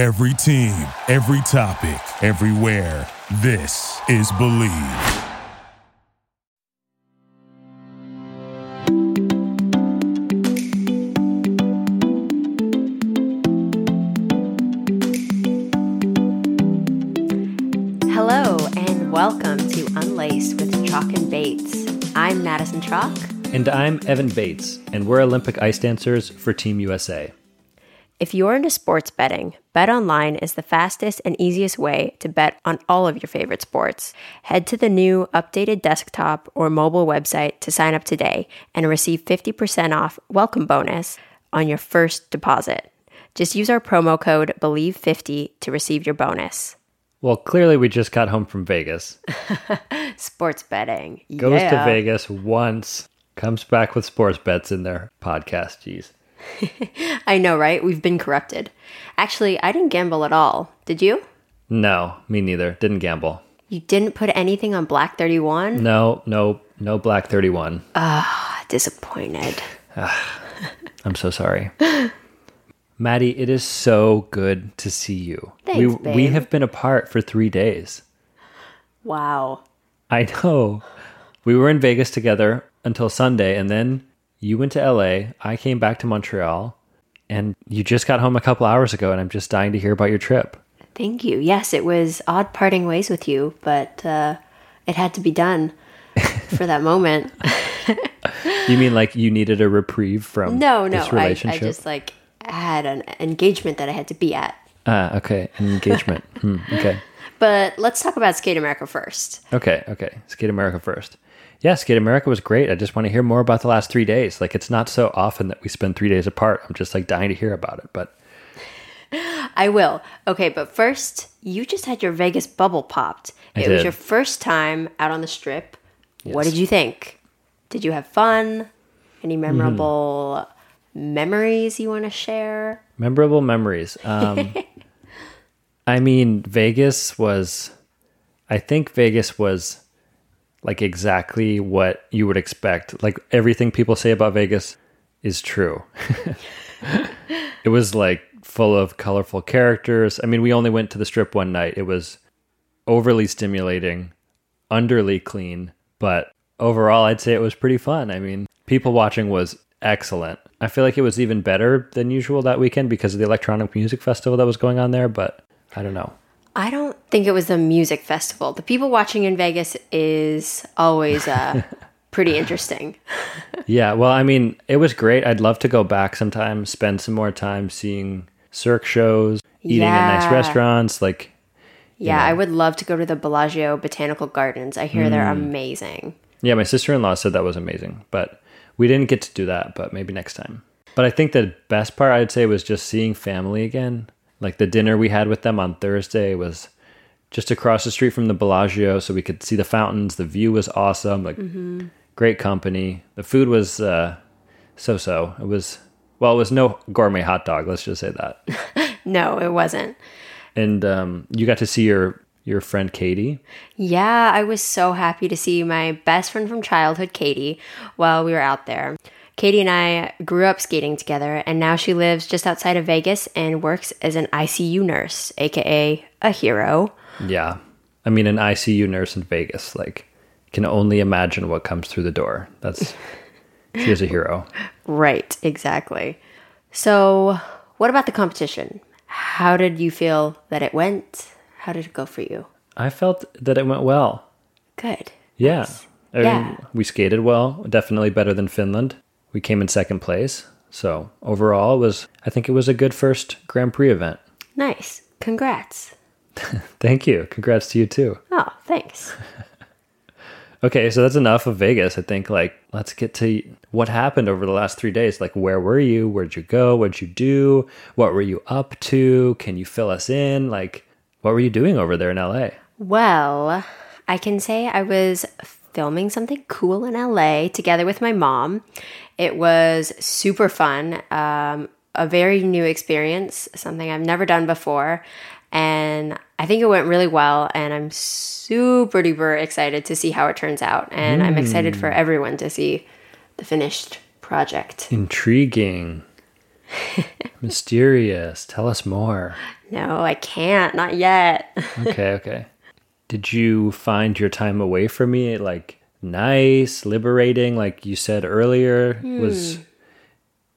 Every team, every topic, everywhere. This is Bleav. Hello, and welcome to Unlaced with Chock and Bates. I'm Madison Chock. And I'm Evan Bates, and we're Olympic ice dancers for Team USA. If you're into sports betting, BetOnline is the fastest and easiest way to bet on all of your favorite sports. Head to the new updated desktop or mobile website to sign up today and receive 50% off welcome bonus on your first deposit. Just use our promo code BLEAV50 to receive your bonus. Well, clearly, we just got home from Vegas. Sports betting. Goes yeah. to Vegas once, comes back with sports bets in their podcast. Jeez. I know, right? We've been corrupted. Actually, I didn't gamble at all. Did you? No, me neither. Didn't gamble. You didn't put anything on Black 31? No, no, no Black 31. Ah, Disappointed. I'm so sorry. Maddie, it is so good to see you. Thanks, we, we have been apart for three days. Wow. I know. We were in Vegas together until Sunday, and then you went to LA. I came back to Montreal, and you just got home a couple hours ago, and I'm just dying to hear about your trip. Thank you. Yes, it was odd parting ways with you, but uh, it had to be done for that moment. You mean like you needed a reprieve from No, no, I, I just like had an engagement that I had to be at. Ah, okay, an engagement. Hmm, okay, But let's talk about Skate America first. okay, okay. Skate America first. Yeah, Skate America was great. I just want to hear more about the last three days. Like, it's not so often that we spend three days apart. I'm just like dying to hear about it. But I will. Okay, but first, you just had your Vegas bubble popped. I it was your first time out on the strip. What did you think? Did you have fun? Any Mm-hmm. memorable memories you want to share? Memorable memories. Um, I mean, Vegas was, I think Vegas was like exactly what you would expect. Like everything people say about Vegas is true. it was like full of colorful characters. I mean, we only went to the strip one night. It was overly stimulating, underly clean, but overall, I'd say it was pretty fun. I mean, people watching was excellent. I feel like it was even better than usual that weekend because of the electronic music festival that was going on there, but I don't know. I don't think it was a music festival. The people watching in Vegas is always uh, pretty interesting. Yeah, well, I mean, it was great. I'd love to go back sometime, spend some more time seeing Cirque shows, eating at nice restaurants. Like, Yeah, I would love to go to the Bellagio Botanical Gardens. I hear Mm. they're amazing. yeah, my sister in law said that was amazing, but we didn't get to do that, but maybe next time. But I think the best part I'd say was just seeing family again. Like the dinner we had with them on Thursday was just across the street from the Bellagio, so we could see the fountains. The view was awesome. Like, great company. The food was uh, so so. It was, well, it was no gourmet hot dog, let's just say that. No, it wasn't. and um, you got to see your your friend Katie. Yeah, I was so happy to see my best friend from childhood, Katie, while we were out there. Katie and I grew up skating together, and now she lives just outside of Vegas and works as an ICU nurse, aka a hero. Yeah, I mean, an ICU nurse in Vegas. Like, can only imagine what comes through the door. That's she is a hero. Right, exactly. So, what about the competition? How did you feel that it went? How did it go for you? I felt that it went well. Good. Yeah, I mean, Yeah. we skated well. Definitely better than Finland. We came in second place. So overall, it was I think it was a good first Grand Prix event. Nice. Congrats. Thank you. Congrats to you too. Oh, thanks. Okay, so that's enough of Vegas. I think like let's get to what happened over the last 3 days. Like where were you? Where'd you go? What'd you do? What were you up to? Can you fill us in? Like what were you doing over there in LA? Well, I can say I was filming something cool in LA together with my mom. It was super fun, um, a very new experience, something I've never done before. And I think it went really well. And I'm super duper excited to see how it turns out. And I'm excited for everyone to see the finished project. Intriguing. Mysterious. Tell us more. No, I can't. Not yet. Okay, okay. Did you find your time away from me like nice, liberating, like you said earlier? Was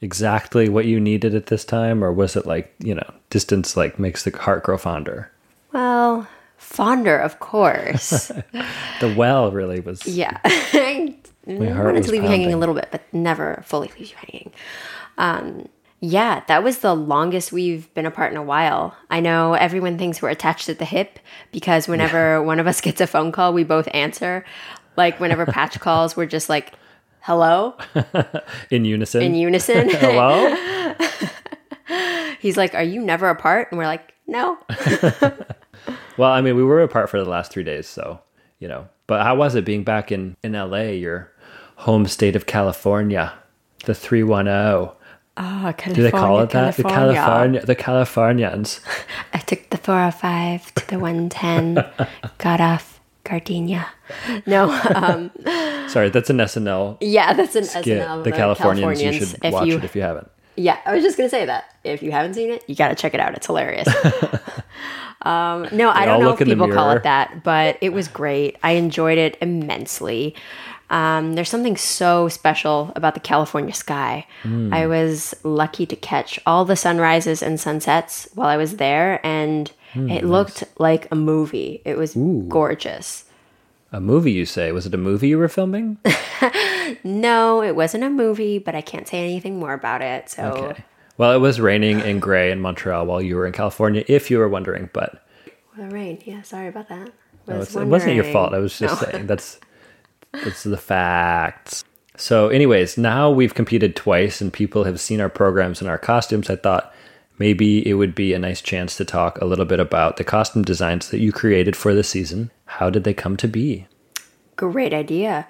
exactly what you needed at this time, or was it like, you know, distance like makes the heart grow fonder? well, fonder, of course. The well really was. yeah. I wanted to leave you hanging a little bit, but never fully leave you hanging. Um, yeah, that was the longest we've been apart in a while. I know everyone thinks we're attached at the hip because whenever one of us gets a phone call, we both answer. Like whenever Patch calls, we're just like, hello, in unison. in unison. Hello? He's like, are you never apart? And we're like, no. well, I mean, we were apart for the last three days, so, you know. But how was it being back in, in LA, your home state of California? The 310. Oh, Do they call it that? The California, the Californians. I took the 405 to the 110, got off Gardenia. No, um, Sorry, that's an SNL yeah, that's an skit. SNL. the Californians. You Californians. should If watch you- it if you haven't. Yeah, I was just gonna say that. If you haven't seen it, you gotta check it out. It's hilarious. um, no, I don't know if people call it that, but it was great. I enjoyed it immensely. Um, there's something so special about the California sky. Hmm. I was lucky to catch all the sunrises and sunsets while I was there, and Hmm, it looked like a movie. It was gorgeous. A movie, you say? Was it a movie you were filming? No, it wasn't a movie, but I can't say anything more about it. So Okay. Well, it was raining and gray in Montreal while you were in California, if you were wondering. But the rain. Yeah, sorry about that. Was it's- it wasn't your fault. I was just No. saying that's it's the facts. So, anyways, now we've competed twice and people have seen our programs and our costumes. I thought maybe it would be a nice chance to talk a little bit about the costume designs that you created for the season. How did they come to be? Great idea.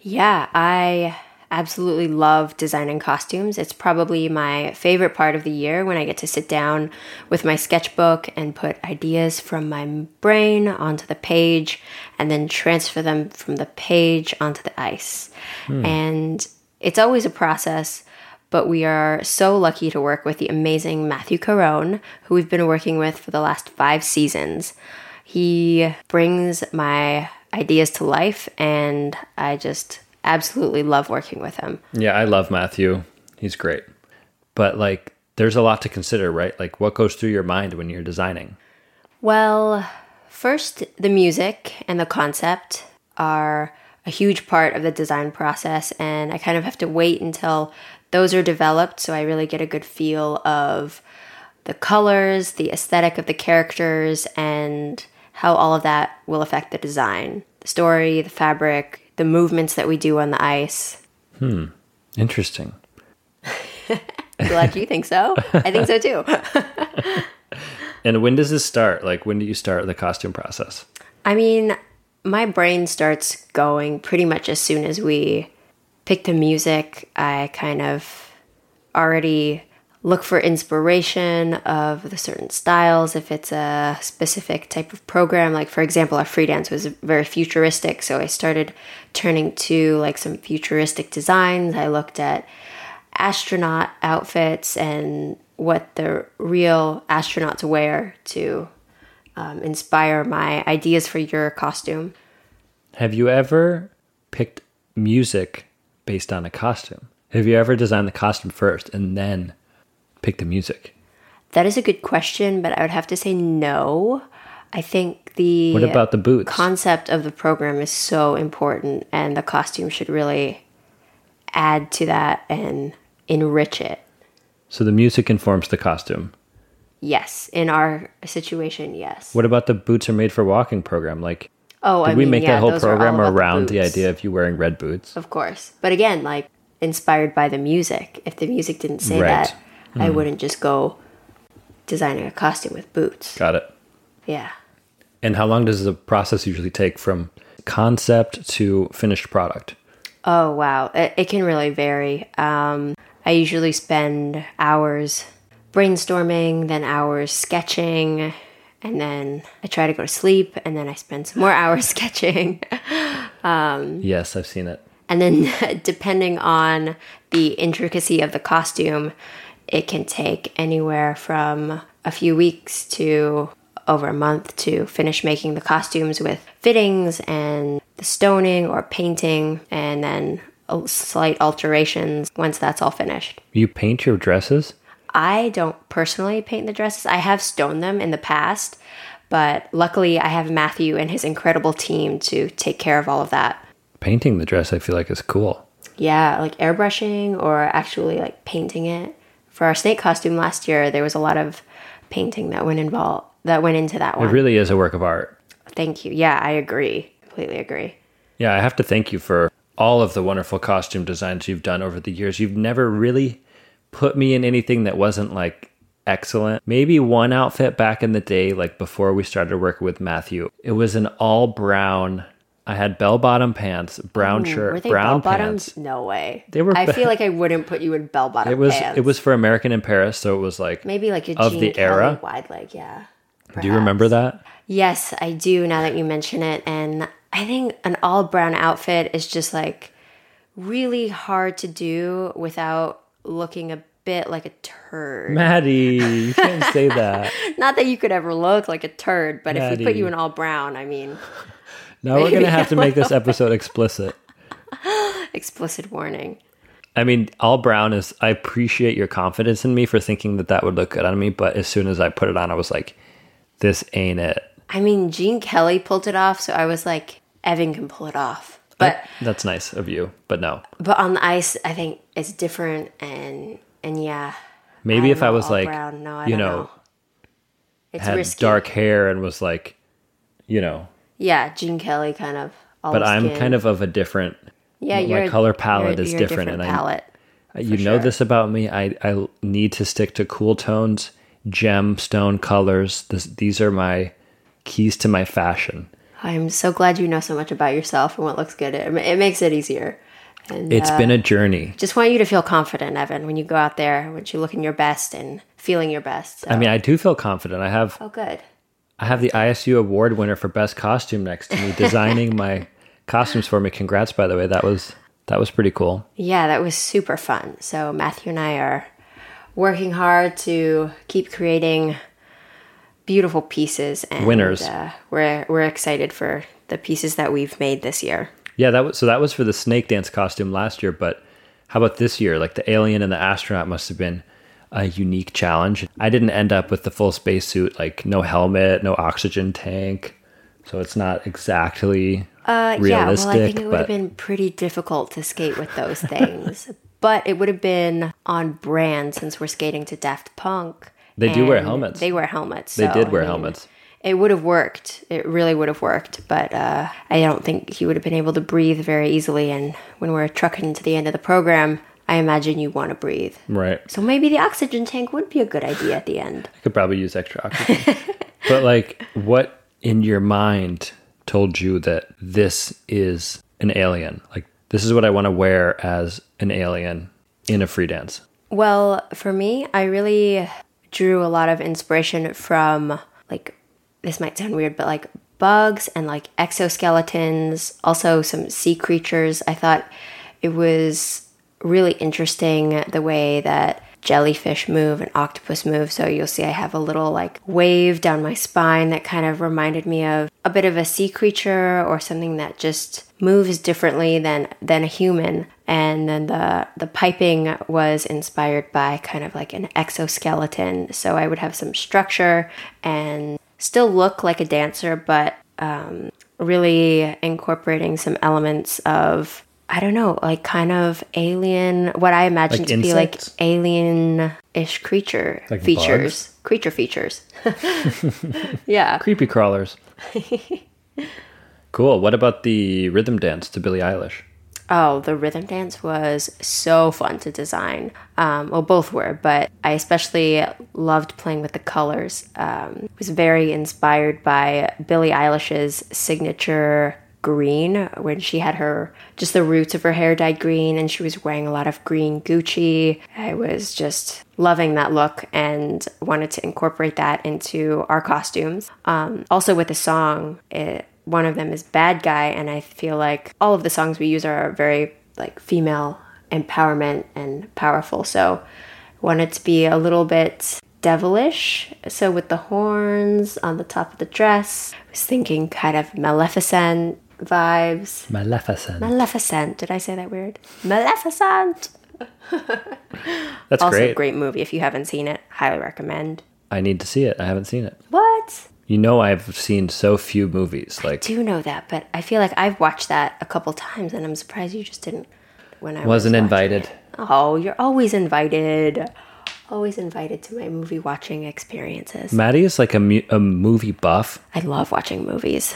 Yeah, I absolutely love designing costumes. It's probably my favorite part of the year when I get to sit down with my sketchbook and put ideas from my brain onto the page and then transfer them from the page onto the ice. Hmm. And it's always a process, but we are so lucky to work with the amazing Matthew Caron, who we've been working with for the last five seasons. He brings my ideas to life, and I just absolutely love working with him. Yeah, I love Matthew. He's great. But like there's a lot to consider, right? Like what goes through your mind when you're designing? Well, first, the music and the concept are a huge part of the design process, and I kind of have to wait until those are developed so I really get a good feel of the colors, the aesthetic of the characters, and how all of that will affect the design. The story, the fabric, the movements that we do on the ice. Hmm. Interesting. Glad you think so. I think so too. And when does this start? Like when do you start the costume process? I mean, my brain starts going pretty much as soon as we pick the music. I kind of already look for inspiration of the certain styles if it's a specific type of program like for example our free dance was very futuristic so i started turning to like some futuristic designs i looked at astronaut outfits and what the real astronauts wear to um, inspire my ideas for your costume. Have you ever picked music based on a costume? Have you ever designed the costume first and then picked the music? That is a good question, but I would have to say no. I think the What about the boots? concept of the program is so important, and the costume should really add to that and enrich it. so the music informs the costume. Yes, in our situation, yes. What about the boots are made for walking program? Like Oh, did I we mean, make yeah, that whole those are all program around the, boots. idea of you wearing red boots? Of course. But again, like inspired by the music. If the music didn't say Right. that, I wouldn't just go designing a costume with boots. Got it. Yeah. And how long does the process usually take from concept to finished product? Oh, wow. It, it can really vary. Um, I usually spend hours brainstorming, then hours sketching, and then I try to go to sleep, and then I spend some more hours sketching. Yes, I've seen it. And then, depending on the intricacy of the costume, it can take anywhere from a few weeks to over a month to finish making the costumes with fittings and the stoning or painting, and then slight alterations once that's all finished. You paint your dresses? I don't personally paint the dresses. I have stoned them in the past, but luckily I have Matthew and his incredible team to take care of all of that. Painting the dress, I feel like, is cool. Yeah, like airbrushing or actually like painting it. For our snake costume last year, there was a lot of painting that went involved that went into that one. It really is a work of art. Thank you. Yeah, I agree. Completely agree. Yeah, I have to thank you for all of the wonderful costume designs you've done over the years. You've never really put me in anything that wasn't like excellent. Maybe one outfit back in the day, like before we started working with Matthew, it was an all brown. I had bell bottom pants, brown Ooh, shirt, were they brown bell bottoms? pants. No way. They were I be- feel like I wouldn't put you in bell bottom It was pants. it was for American in Paris, so it was like maybe like a of Gene the Kelly era. wide leg. Yeah. Do you remember that? Yes, I do. Now that you mention it, and I think an all brown outfit is just like really hard to do without looking a bit like a turd. Maddie, you can't say that. Not that you could ever look like a turd, but if we put you in all brown, I mean, Now we're gonna have to make this episode explicit. explicit warning. I mean, all brown is. I appreciate your confidence in me for thinking that that would look good on me, but as soon as I put it on, I was like, "This ain't it." I mean, Gene Kelly pulled it off, so I was like, Evan can pull it off. But That's nice of you, but no. but on the ice, I think it's different, and and yeah. Maybe I if I was like, brown. no, I you don't know, know. It's had risky. dark hair and was like, you know, Yeah, Gene Kelly kind of. but I'm kind of of a different. yeah. my color palette you're- is you're a different, and I- palette. you know sure. this about me. I I need to stick to cool tones, gemstone colors. This, these are my keys to my fashion. I'm so glad you know so much about yourself and what looks good. It, it makes it easier. And It's uh, been a journey. just want you to feel confident, Evan, when you go out there, when you're looking your best and feeling your best. So. I mean, I do feel confident. I have oh, good. I have the ISU award winner for best costume next to me designing my costumes for me. Congrats, by the way. That was that was pretty cool. Yeah, that was super fun. So Matthew and I are working hard to keep creating beautiful pieces and Winners. Uh, we're we're excited for the pieces that we've made this year. Yeah, that was so that was for the snake dance costume last year, but how about this year? Like the alien and the astronaut must have been a unique challenge. I didn't end up with the full spacesuit, like no helmet, no oxygen tank. So it's not exactly Uh, realistic, yeah, well, I think it would have been pretty difficult to skate with those things. but it would have been on brand since we're skating to Daft Punk. They do wear helmets. They wear helmets. they so, did wear I mean, helmets. It would have worked. It really would have worked. But uh, I don't think he would have been able to breathe very easily. And when we're trucking to the end of the program, I imagine you want to breathe. Right. So maybe the oxygen tank would be a good idea at the end. I could probably use extra oxygen. but like what in your mind told you that this is an alien? Like this is what I want to wear as an alien in a free dance. Well, for me, I really drew a lot of inspiration from like this might sound weird, but like bugs and like exoskeletons, also some sea creatures. I thought it was really interesting the way that jellyfish move and octopus move. So you'll see I have a little like wave down my spine that kind of reminded me of a bit of a sea creature or something that just moves differently than than a human. And then the the piping was inspired by kind of like an exoskeleton. So I would have some structure and still look like a dancer, but um, really incorporating some elements of I don't know, like kind of alien, what I imagine Like to be like alien-ish creature Like features, creature features. yeah, Creepy crawlers. cool. What about the rhythm dance to Billie Eilish? Oh, the rhythm dance was so fun to design. Um, well, both were, but I especially loved playing with the colors. Um, it was very inspired by Billie Eilish's signature green when she had her just the roots of her hair dyed green and she was wearing a lot of green Gucci. I was just loving that look and wanted to incorporate that into our costumes. Um, also, with the song, it, one of them is Bad Guy, and I feel like all of the songs we use are very like female empowerment and powerful. So, wanted to be a little bit devilish. So with the horns on the top of the dress, I was thinking kind of Maleficent vibes. Maleficent. Maleficent. Did I say that weird? Maleficent. That's Also, great. great movie. If you haven't seen it, highly recommend. I need to see it. I haven't seen it. What? You know, I've seen so few movies. Like, do know that, but I feel like I've watched that a couple times, and I'm surprised you just didn't. When I wasn't was invited. it. Oh, you're always invited. Always invited to my movie watching experiences. Maddie is like a, mu- a movie buff, I love watching movies.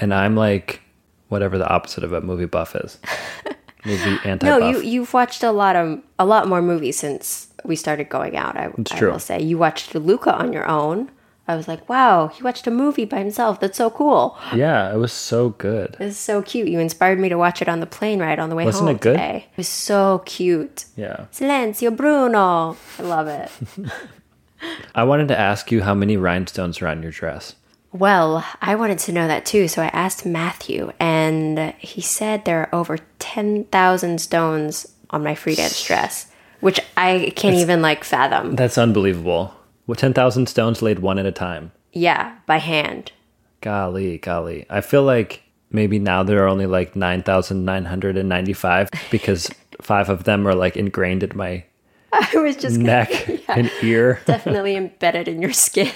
and I'm like whatever the opposite of a movie buff is. movie anti No, buff. you you've watched a lot of a lot more movies since we started going out. I, It's I true. will say you watched Luca on your own. I was like, wow, he watched a movie by himself. That's so cool. yeah, it was so good. Is so cute. You inspired me to watch it on the plane ride on the way Wasn't home it good? today. It was so cute. Yeah. Silenzio Bruno. I love it. I wanted to ask you how many rhinestones are on your dress. Well, I wanted to know that too, so I asked Matthew, and he said there are over 10,000 stones on my free dance dress, which I can't even like fathom. That's unbelievable. With 10,000 stones laid one at a time. Yeah, by hand. Golly, golly. I feel like maybe now there are only like 9,995 because five of them are like ingrained in my I was just neck and ear. definitely embedded in your skin.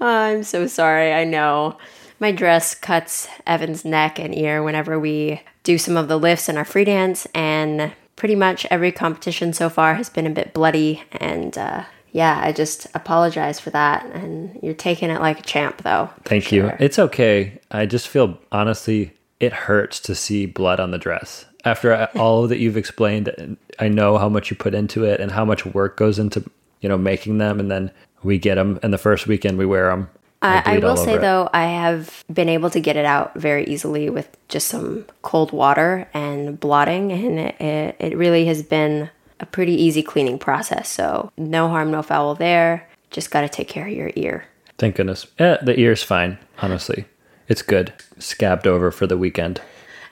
I'm so sorry. I know. My dress cuts Evan's neck and ear whenever we do some of the lifts in our free dance, and pretty much every competition so far has been a bit bloody. And uh, yeah, I just apologize for that. And you're taking it like a champ, though. Thank you. It's okay. I just feel honestly, it hurts to see blood on the dress. After all that you've explained, I know how much you put into it and how much work goes into, you know, making them. And then we get them, and the first weekend we wear them. I, I will say though, I have been able to get it out very easily with just some cold water and blotting, and it, it, really has been a pretty easy cleaning process. So no harm, no foul there. Just got to take care of your ear. Thank goodness. Yeah, the ear's fine, honestly. It's good. Scabbed over for the weekend.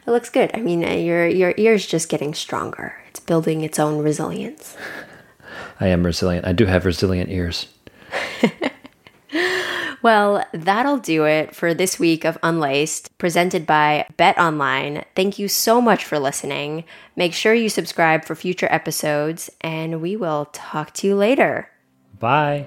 It looks good. I mean, uh, your your ear's just getting stronger. It's building its own resilience. I am resilient. I do have resilient ears. Well, that'll do it for this week of Unlaced, presented by Bet Online. Thank you so much for listening. Make sure you subscribe for future episodes, and we will talk to you later. Bye.